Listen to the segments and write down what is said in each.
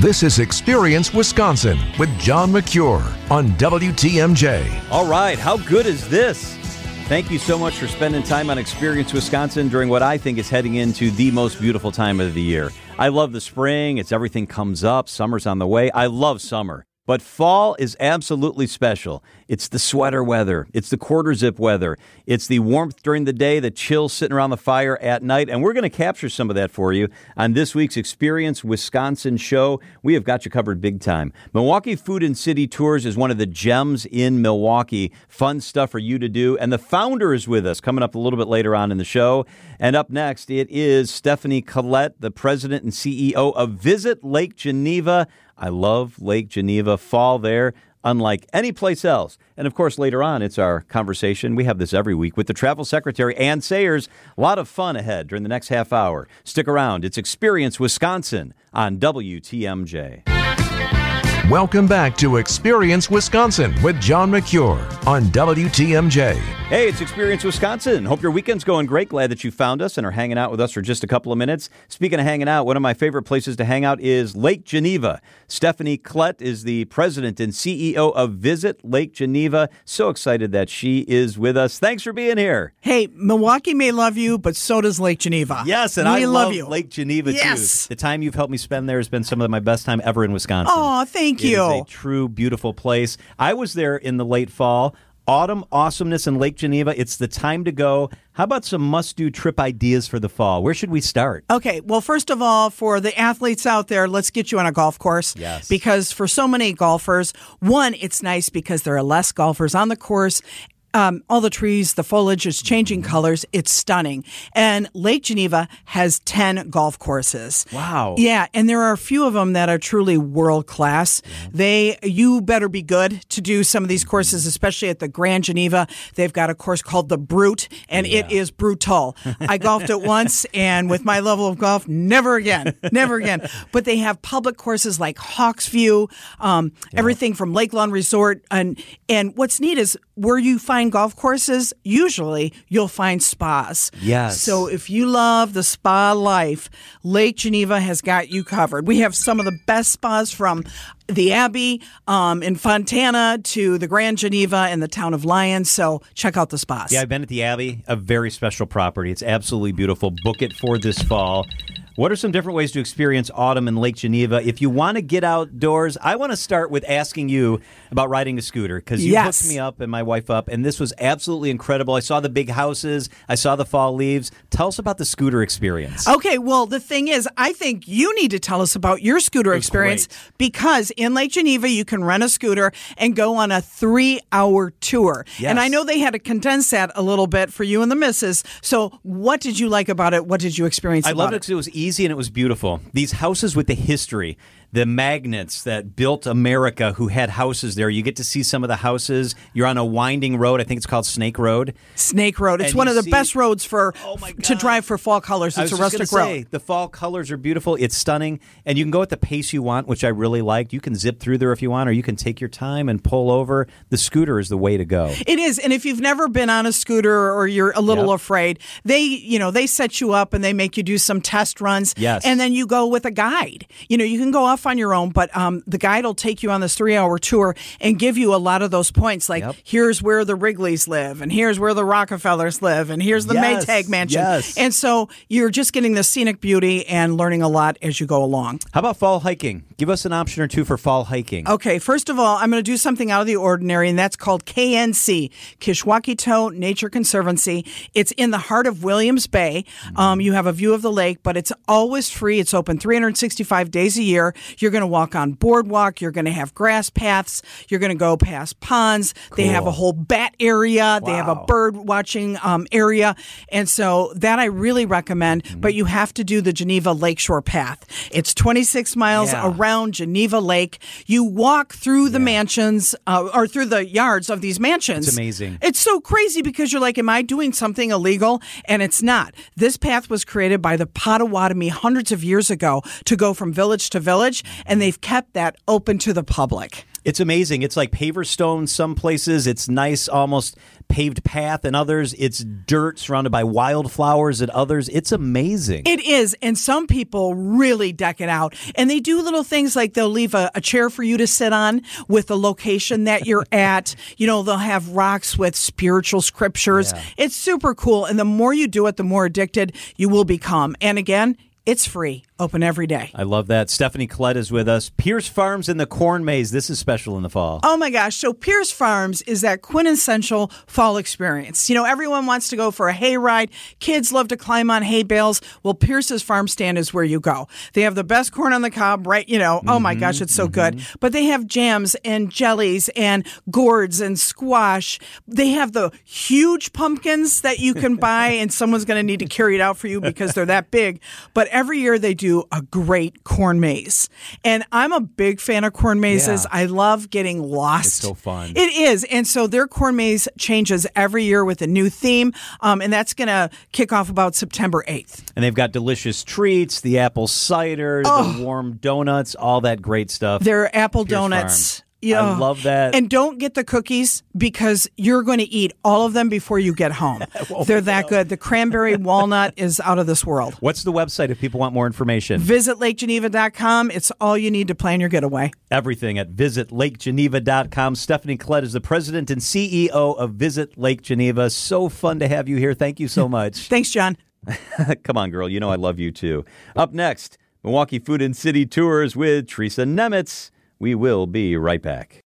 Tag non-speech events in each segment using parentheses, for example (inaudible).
This is Experience Wisconsin with John Mercure on WTMJ. All right, how good is this? Thank you so much for spending time on Experience Wisconsin during what I think is heading into the most beautiful time of the year. I love the spring, it's everything comes up, summer's on the way. I love summer. But fall is absolutely special. It's the sweater weather, it's the quarter zip weather, it's the warmth during the day, the chill sitting around the fire at night. And we're going to capture some of that for you on this week's Experience Wisconsin show. We have got you covered big time. Milwaukee Food and City Tours is one of the gems in Milwaukee. Fun stuff for you to do. And the founder is with us coming up a little bit later on in the show. And up next, it is Stephanie Klett, the president and CEO of Visit Lake Geneva. I love Lake Geneva. Fall there unlike any place else. And of course, later on, it's our conversation. We have this every week with the travel secretary, Anne Sayers. A lot of fun ahead during the next half hour. Stick around. It's Experience Wisconsin on WTMJ. Welcome back to Experience Wisconsin with John Mercure on WTMJ. Hey, it's Experience Wisconsin. Hope your weekend's going great. Glad that you found us and are hanging out with us for just a couple of minutes. Speaking of hanging out, one of my favorite places to hang out is Lake Geneva. Stephanie Klett is the president and CEO of Visit Lake Geneva. So excited that she is with us. Thanks for being here. Hey, Milwaukee may love you, but so does Lake Geneva. Yes, and we I love you. Lake Geneva Yes. too. The time you've helped me spend there has been some of my best time ever in Wisconsin. Oh, thank It is you. a true, beautiful place. I was there in the late fall. Autumn awesomeness in Lake Geneva. It's the time to go. How about some must do trip ideas for the fall? Where should we start? Okay, well, first of all, for the athletes out there, let's get you on a golf course. Yes. Because for so many golfers, one, it's nice because there are less golfers on the course. Um, all the trees, the foliage is changing colors. It's stunning. And Lake Geneva has 10 golf courses. Wow. Yeah, and there are a few of them that are truly world class. They you better be good to do some of these courses, especially at the Grand Geneva. They've got a course called the Brute, and it is brutal. I golfed it once, (laughs) and with my level of golf, never again, never again. But they have public courses like Hawksview, um, everything from Lake Lawn Resort, and and what's neat is where you find golf courses, usually you'll find spas. Yes. So if you love the spa life, Lake Geneva has got you covered. We have some of the best spas from the Abbey um, in Fontana to the Grand Geneva and the town of Lyons. So check out the spas. Yeah, I've been at the Abbey, a very special property. It's absolutely beautiful. Book it for this fall. What are some different ways to experience autumn in Lake Geneva? If you want to get outdoors, I want to start with asking you about riding a scooter because you Yes. hooked me up and my wife up, and this was absolutely incredible. I saw the big houses, I saw the fall leaves. Tell us about the scooter experience. Okay, well, the thing is, I think you need to tell us about your scooter experience because in Lake Geneva, you can rent a scooter and go on a three hour tour. And I know they had to condense that a little bit for you and the missus. So, what did you like about it? What did you experience I loved it because it was easy and it was beautiful. These houses with the history, the magnets that built America who had houses there. You get to see some of the houses. You're on a winding road. I think it's called Snake Road. Snake Road. It's And one of the see- best roads for Oh to drive for fall colors. It's a rustic road. say, the fall colors are beautiful. It's stunning, and you can go at the pace you want, which I really liked. You can zip through there if you want, or you can take your time and pull over. The scooter is the way to go. It is, and if you've never been on a scooter or you're a little Yep. afraid, they, you know, they set you up and they make you do some test runs. Yes. and then you go with a guide. You know, you can go off on your own, but um, the guide will take you on this three-hour tour and give you a lot of those points. Like, Yep. here's where the Wrigleys live, and here's where the Rockefellers live, and here's the Yes, Maytag Mansion. yes. And so you're just getting the scenic beauty and learning a lot as you go along. How about fall hiking? Give us an option or two for fall hiking. Okay, first of all, I'm going to do something out of the ordinary, and that's called KNC, Kishwauketoe Nature Conservancy. It's in the heart of Williams Bay. Um, you have a view of the lake, but it's always free. It's open 365 days a year. You're going to walk on boardwalk. You're going to have grass paths. You're going to go past ponds. They have a whole bat area. They have a bird watching um, area, and so that I really recommend. Mm-hmm. But you have to do the Geneva Lakeshore Path. It's 26 miles Yeah. around Geneva Lake. You walk through the mansions uh, or through the yards of these mansions. It's amazing. It's so crazy because you're like, am I doing something illegal? And it's not. This path was created by the Potawatomi hundreds of years ago to go from village to village, and they've kept that open to the public. It's amazing. It's like paver stone some places. It's nice, almost paved path, and others it's dirt surrounded by wildflowers. At others, it's amazing. It is, and some people really deck it out, and they do little things like they'll leave a, a chair for you to sit on with the location that you're (laughs) at. You know, they'll have rocks with spiritual scriptures. Yeah. It's super cool, and the more you do it, the more addicted you will become. And again, it's free, open every day. I love that. Stephanie Klett is with us. Pearce Farms in the Corn Maze. This is special in the fall. Oh my gosh. So Pearce Farms is that quintessential fall experience. You know, everyone wants to go for a hay ride. Kids love to climb on hay bales. Well, Pearce's farm stand is where you go. They have the best corn on the cob, right? You know, oh my mm-hmm, gosh, it's so mm-hmm. good. But they have jams and jellies and gourds and squash. They have the huge pumpkins that you can buy and someone's going to need to carry it out for you because they're that big. But every year they do a great corn maze. And I'm a big fan of corn mazes. Yeah. I love getting lost. It's so fun. It is. And so their corn maze changes every year with a new theme. Um, and that's going to kick off about September 8th. And they've got delicious treats, the apple cider, the warm donuts, all that great stuff. Their apple Pearce donuts. Farms. I love that. And don't get the cookies because you're going to eat all of them before you get home. (laughs) They're that good. The cranberry (laughs) walnut is out of this world. What's the website if people want more information? Visit lakegeneva.com. It's all you need to plan your getaway. Everything at visitlakegeneva.com. Stephanie Klett is the president and CEO of Visit Lake Geneva. So fun to have you here. Thank you so (laughs) much. Thanks, John. Come on, girl. You know I love you too. Up next, Milwaukee Food and City Tours with Teresa Nemitz. We will be right back.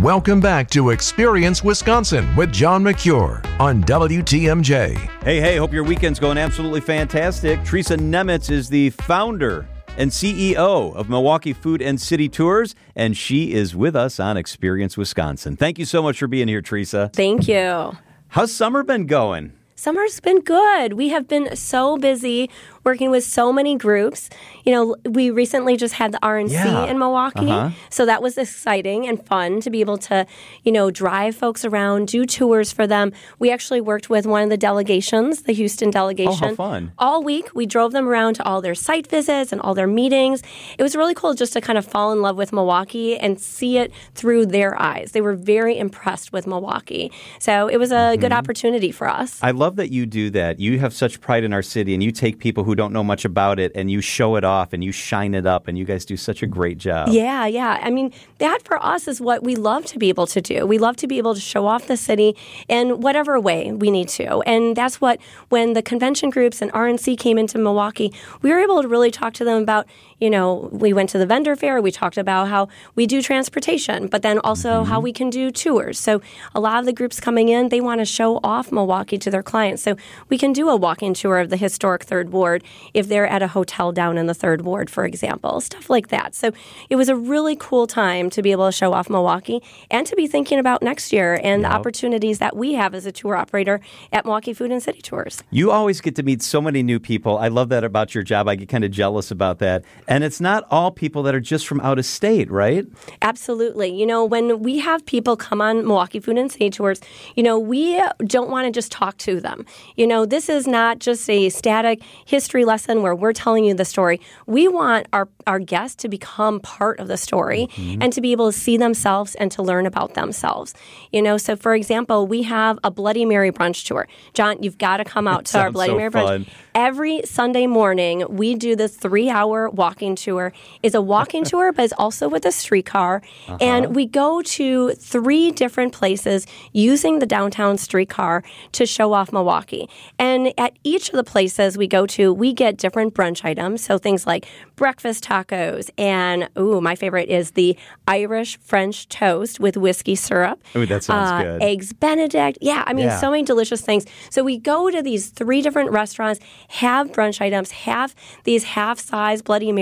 Welcome back to Experience Wisconsin with John Mercure on WTMJ. Hey, hey, hope your weekend's going absolutely fantastic. Teresa Nemitz is the founder and CEO of Milwaukee Food and City Tours, and she is with us on Experience Wisconsin. Thank you so much for being here, Teresa. Thank you. How's summer been going? Summer's been good. We have been so busy working with so many groups. You know, we recently just had the RNC Yeah. in Milwaukee. Uh-huh. So that was exciting and fun to be able to, you know, drive folks around, do tours for them. We actually worked with one of the delegations, the Houston delegation. Oh, fun. All week, we drove them around to all their site visits and all their meetings. It was really cool just to kind of fall in love with Milwaukee and see it through their eyes. They were very impressed with Milwaukee. So it was a Mm-hmm. good opportunity for us. I love that you do that. You have such pride in our city, and you take people who don't know much about it and you show it off and you shine it up, and you guys do such a great job. Yeah, yeah. I mean, that for us is what we love to be able to do. We love to be able to show off the city in whatever way we need to. And that's what, when the convention groups and RNC came into Milwaukee, we were able to really talk to them about, you know, we went to the vendor fair, we talked about how we do transportation, but then also mm-hmm. how we can do tours. So a lot of the groups coming in, they want to show off Milwaukee to their clients. So we can do a walk in tour of the historic Third Ward if they're at a hotel down in the Third Ward, for example, stuff like that. So it was a really cool time to be able to show off Milwaukee and to be thinking about next year and the opportunities that we have as a tour operator at Milwaukee Food and City Tours. You always get to meet so many new people. I love that about your job. I get kind of jealous about that. And it's not all people that are just from out of state, right? Absolutely. You know, when we have people come on Milwaukee Food and City Tours, you know, we don't want to just talk to them. You know, this is not just a static history lesson where we're telling you the story. We want our, our guests to become part of the story mm-hmm. and to be able to see themselves and to learn about themselves. You know, so for example, we have a Bloody Mary brunch tour. John, you've got to come out to (laughs) our Bloody so Mary fun. brunch. Every Sunday morning, we do this three hour walking tour. is a walking (laughs) tour, but it's also with a streetcar. And we go to three different places using the downtown streetcar to show off Milwaukee. And at each of the places we go to, we get different brunch items. So things like breakfast tacos, and ooh, my favorite is the Irish French toast with whiskey syrup. Ooh, that sounds Uh, good. Eggs Benedict. Yeah, I mean, Yeah. so many delicious things. So we go to these three different restaurants, have brunch items, have these half size Bloody Marys,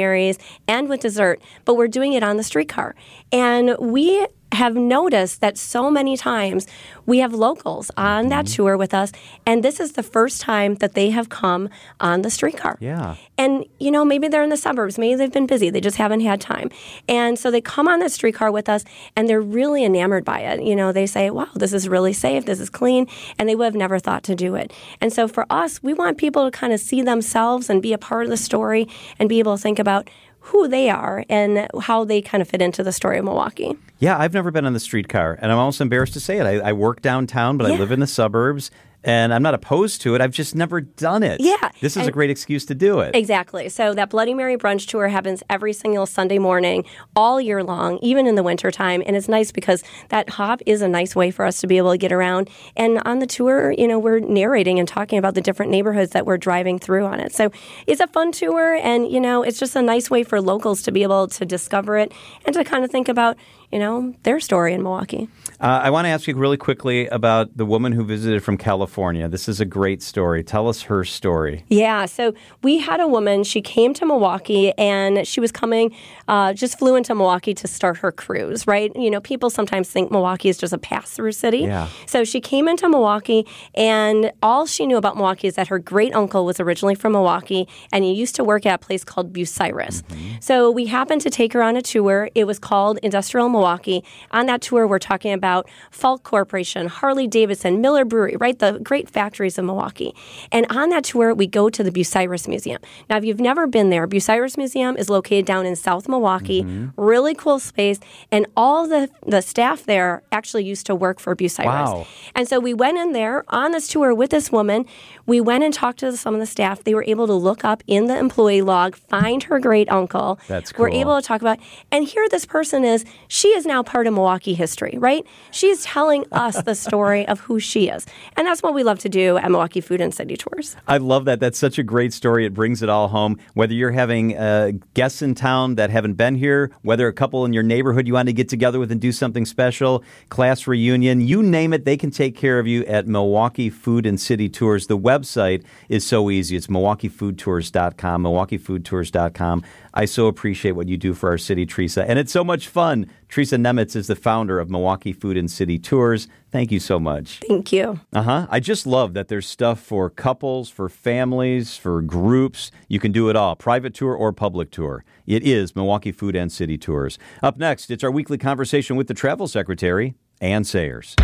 and with dessert, but we're doing it on the streetcar. And we have noticed that so many times we have locals on that Mm-hmm. tour with us, and this is the first time that they have come on the streetcar. Yeah. And, you know, maybe they're in the suburbs. Maybe they've been busy. They just haven't had time. And so they come on that streetcar with us and they're really enamored by it. You know, they say, wow, this is really safe. This is clean. And they would have never thought to do it. And so for us, we want people to kind of see themselves and be a part of the story and be able to think about, who they are and how they kind of fit into the story of Milwaukee. Yeah, I've never been on the streetcar, and I'm almost embarrassed to say it. I, I work downtown, but I live in the suburbs, and I'm not opposed to it. I've just never done it. Yeah, This is a great excuse to do it. Exactly. So that Bloody Mary brunch tour happens every single Sunday morning, all year long, even in the wintertime. And it's nice because that hop is a nice way for us to be able to get around. And on the tour, you know, we're narrating and talking about the different neighborhoods that we're driving through on it. So it's a fun tour, and you know, it's just a nice way for locals to be able to discover it and to kind of think about, you know, their story in Milwaukee. Uh, I want to ask you really quickly about the woman who visited from California. This is a great story. Tell us her story. Yeah, so we had a woman. She came to Milwaukee and she was coming, uh, just flew into Milwaukee to start her cruise, right? You know, people sometimes think Milwaukee is just a pass through city. Yeah. So she came into Milwaukee and all she knew about Milwaukee is that her great uncle was originally from Milwaukee and he used to work at a place called Bucyrus. So we happened to take her on a tour. It was called Industrial Milwaukee. On that tour, we're talking about Falk Corporation, Harley Davidson, Miller Brewery, right? The great factories of Milwaukee. And on that tour, we go to the Bucyrus Museum. Now, if you've never been there, Bucyrus Museum is located down in South Milwaukee. Mm-hmm. Really cool space. And all the, the staff there actually used to work for Bucyrus. Wow. And so we went in there on this tour with this woman. We went and talked to some of the staff. They were able to look up in the employee log, find her great uncle. That's cool. We're able to talk about, and here this person is. She is now part of Milwaukee history, right? She's telling us the (laughs) story of who she is, and that's what we love to do at Milwaukee Food and City Tours. I love that. That's such a great story. It brings it all home. Whether you're having uh, guests in town that haven't been here, whether a couple in your neighborhood you want to get together with and do something special, class reunion, you name it, they can take care of you at Milwaukee Food and City Tours. The website is so easy. It's milwaukeefoodtours.com, milwaukeefoodtours.com. I so appreciate what you do for our city, Teresa, and it's so much fun. Teresa Nemitz is the founder of Milwaukee Food and City Tours. Thank you so much. Thank you. Uh huh. I just love that there's stuff for couples, for families, for groups. You can do it all private tour or public tour. It is Milwaukee Food and City Tours. Up next, it's our weekly conversation with the travel secretary, Anne Sayers.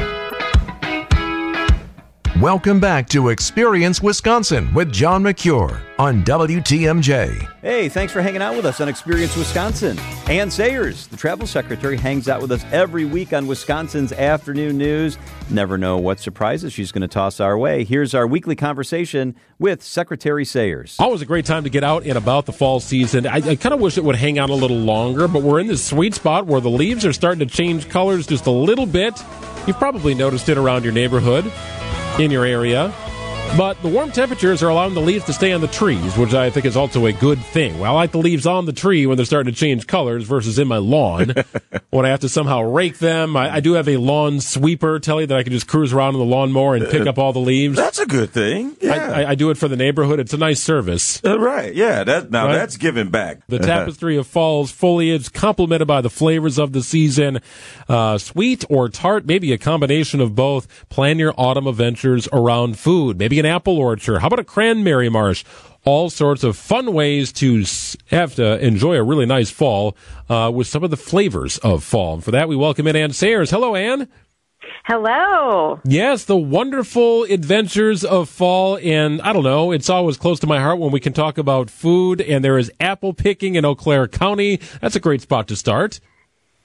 Welcome back to Experience Wisconsin with John Mercure on WTMJ. Hey, thanks for hanging out with us on Experience Wisconsin. Anne Sayers, the travel secretary, hangs out with us every week on Wisconsin's afternoon news. Never know what surprises she's going to toss our way. Here's our weekly conversation with Secretary Sayers. Always a great time to get out and about the fall season. I, I kind of wish it would hang out a little longer, but we're in this sweet spot where the leaves are starting to change colors just a little bit. You've probably noticed it around your neighborhood, in your area. But the warm temperatures are allowing the leaves to stay on the trees, which I think is also a good thing. Well, I like the leaves on the tree when they're starting to change colors versus in my lawn (laughs) when I have to somehow rake them. I, I do have a lawn sweeper, Telly, that I can just cruise around on the lawnmower and pick up all the leaves. That's a good thing. Yeah. I, I, I do it for the neighborhood. It's a nice service. Uh, right. Yeah. That now Right. that's giving back. The tapestry of fall's foliage, complemented by the flavors of the season, uh, sweet or tart, maybe a combination of both. Plan your autumn adventures around food. Maybe an apple orchard. How about a cranberry marsh? All sorts of fun ways to have to enjoy a really nice fall uh, with some of the flavors of fall. And for that, we welcome in Anne Sayers. Hello, Anne. Hello. Yes, the wonderful adventures of fall. And I don't know, it's always close to my heart when we can talk about food. And there is apple picking in Eau Claire County. That's a great spot to start.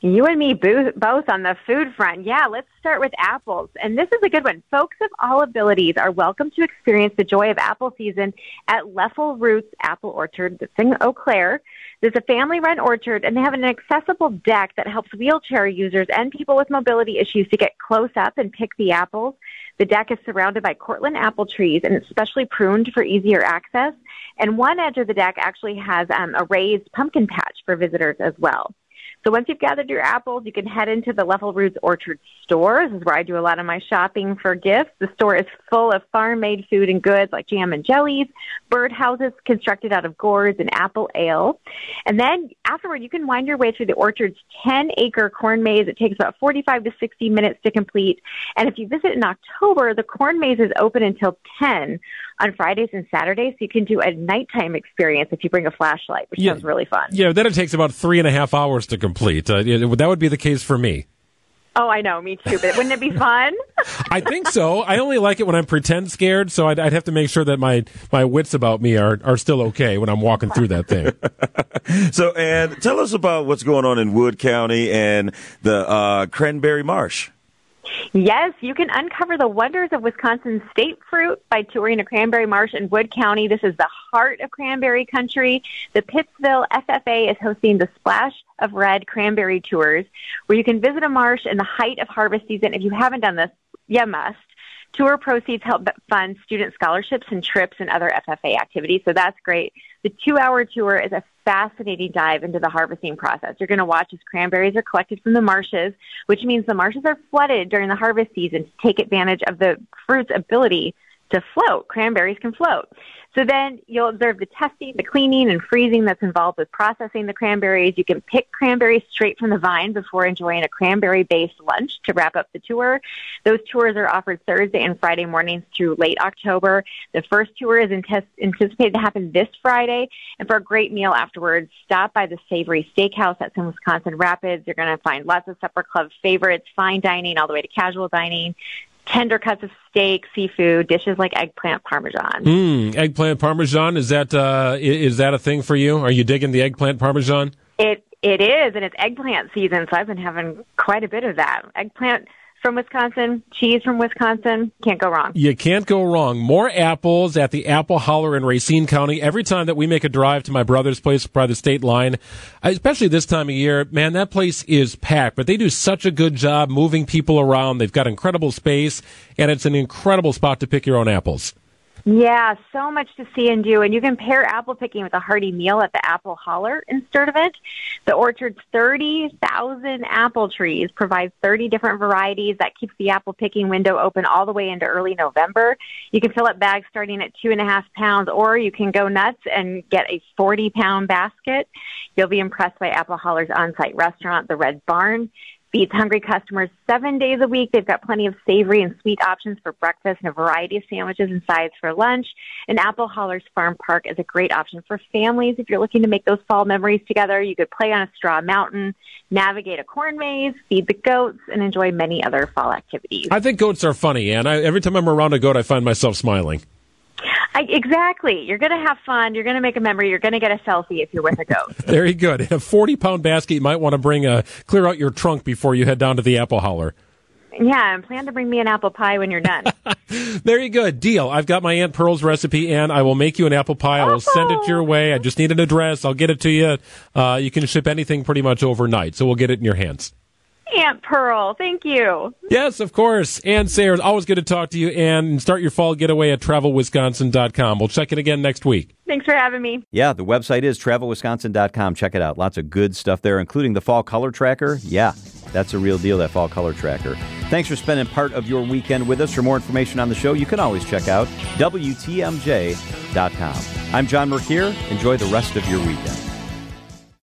You and me both on the food front. Yeah, let's start with apples. And this is a good one. Folks of all abilities are welcome to experience the joy of apple season at Leffel Roots Apple Orchard that's in Eau Claire. There's a family run orchard, and they have an accessible deck that helps wheelchair users and people with mobility issues to get close up and pick the apples. The deck is surrounded by Cortland apple trees, and it's specially pruned for easier access. And one edge of the deck actually has um, a raised pumpkin patch for visitors as well. So once you've gathered your apples, you can head into the Leffel Roots Orchard store. This is where I do a lot of my shopping for gifts. The store is full of farm-made food and goods like jam and jellies, bird houses constructed out of gourds, and apple ale. And then afterward, you can wind your way through the orchard's 10-acre corn maze. It takes about 45 to 60 minutes to complete. And if you visit in October, the corn maze is open until 10 on Fridays and Saturdays. So you can do a nighttime experience if you bring a flashlight, which Yeah. sounds really fun. Yeah, then it takes about three and a half hours to complete. Uh, it- that would be the case for me. Oh, I know, me too. But wouldn't it be (laughs) fun? I think so. I only like it when I'm pretend scared, so I'd, I'd have to make sure that my, my wits about me are, are still okay when I'm walking through that thing. (laughs) So, and tell us about what's going on in Wood County and the uh, Cranberry Marsh. Yes, you can uncover the wonders of Wisconsin's state fruit by touring a cranberry marsh in Wood County. This is the heart of cranberry country. The Pittsville FFA is hosting the Splash of Red Cranberry Tours, where you can visit a marsh in the height of harvest season. If you haven't done this, you must. Tour proceeds help fund student scholarships and trips and other FFA activities, so that's great. The two hour tour is a fascinating dive into the harvesting process. You're going to watch as cranberries are collected from the marshes, which means the marshes are flooded during the harvest season to take advantage of the fruit's ability to float. Cranberries can float. So then you'll observe the testing, the cleaning, and freezing that's involved with processing the cranberries. You can pick cranberries straight from the vine before enjoying a cranberry based lunch to wrap up the tour. Those tours are offered Thursday and Friday mornings through late October. The first tour is anticipated to happen this Friday. And for a great meal afterwards, stop by the Savory Steakhouse that's in Wisconsin Rapids. You're going to find lots of supper club favorites, fine dining, all the way to casual dining tender cuts of steak, seafood, dishes like eggplant parmesan. Mm, eggplant parmesan is that uh, is that a thing for you? Are you digging the eggplant parmesan? It it is, and it's eggplant season, so I've been having quite a bit of that. Eggplant from Wisconsin, cheese from Wisconsin. Can't go wrong. You can't go wrong. More apples at the Apple Holler in Racine County. Every time that we make a drive to my brother's place by the state line, especially this time of year, man, that place is packed. But they do such a good job moving people around. They've got incredible space, and it's an incredible spot to pick your own apples. Yeah, so much to see and do. And you can pair apple picking with a hearty meal at the Apple Holler in Sturtevant. The orchard's 30,000 apple trees provide 30 different varieties. That keeps the apple picking window open all the way into early November. You can fill up bags starting at two and a half pounds, or you can go nuts and get a 40 pound basket. You'll be impressed by Apple Holler's on site restaurant, the Red Barn feeds hungry customers seven days a week. They've got plenty of savory and sweet options for breakfast and a variety of sandwiches and sides for lunch. And Apple Hollers Farm Park is a great option for families. If you're looking to make those fall memories together, you could play on a straw mountain, navigate a corn maze, feed the goats, and enjoy many other fall activities. I think goats are funny, and every time I'm around a goat, I find myself smiling. I, exactly. You're going to have fun. You're going to make a memory. You're going to get a selfie if you're with a goat. (laughs) Very good. In a 40 pound basket, you might want to bring a clear out your trunk before you head down to the apple holler. Yeah, and plan to bring me an apple pie when you're done. (laughs) Very good. Deal. I've got my Aunt Pearl's recipe, and I will make you an apple pie. I will send it your way. I just need an address. I'll get it to you. Uh, you can ship anything pretty much overnight, so we'll get it in your hands. Aunt Pearl. Thank you. Yes, of course. Anne Sayers, always good to talk to you. And start your fall getaway at travelwisconsin.com. We'll check it again next week. Thanks for having me. Yeah, the website is travelwisconsin.com. Check it out. Lots of good stuff there, including the fall color tracker. Yeah, that's a real deal, that fall color tracker. Thanks for spending part of your weekend with us. For more information on the show, you can always check out WTMJ.com. I'm John Mercure. Enjoy the rest of your weekend.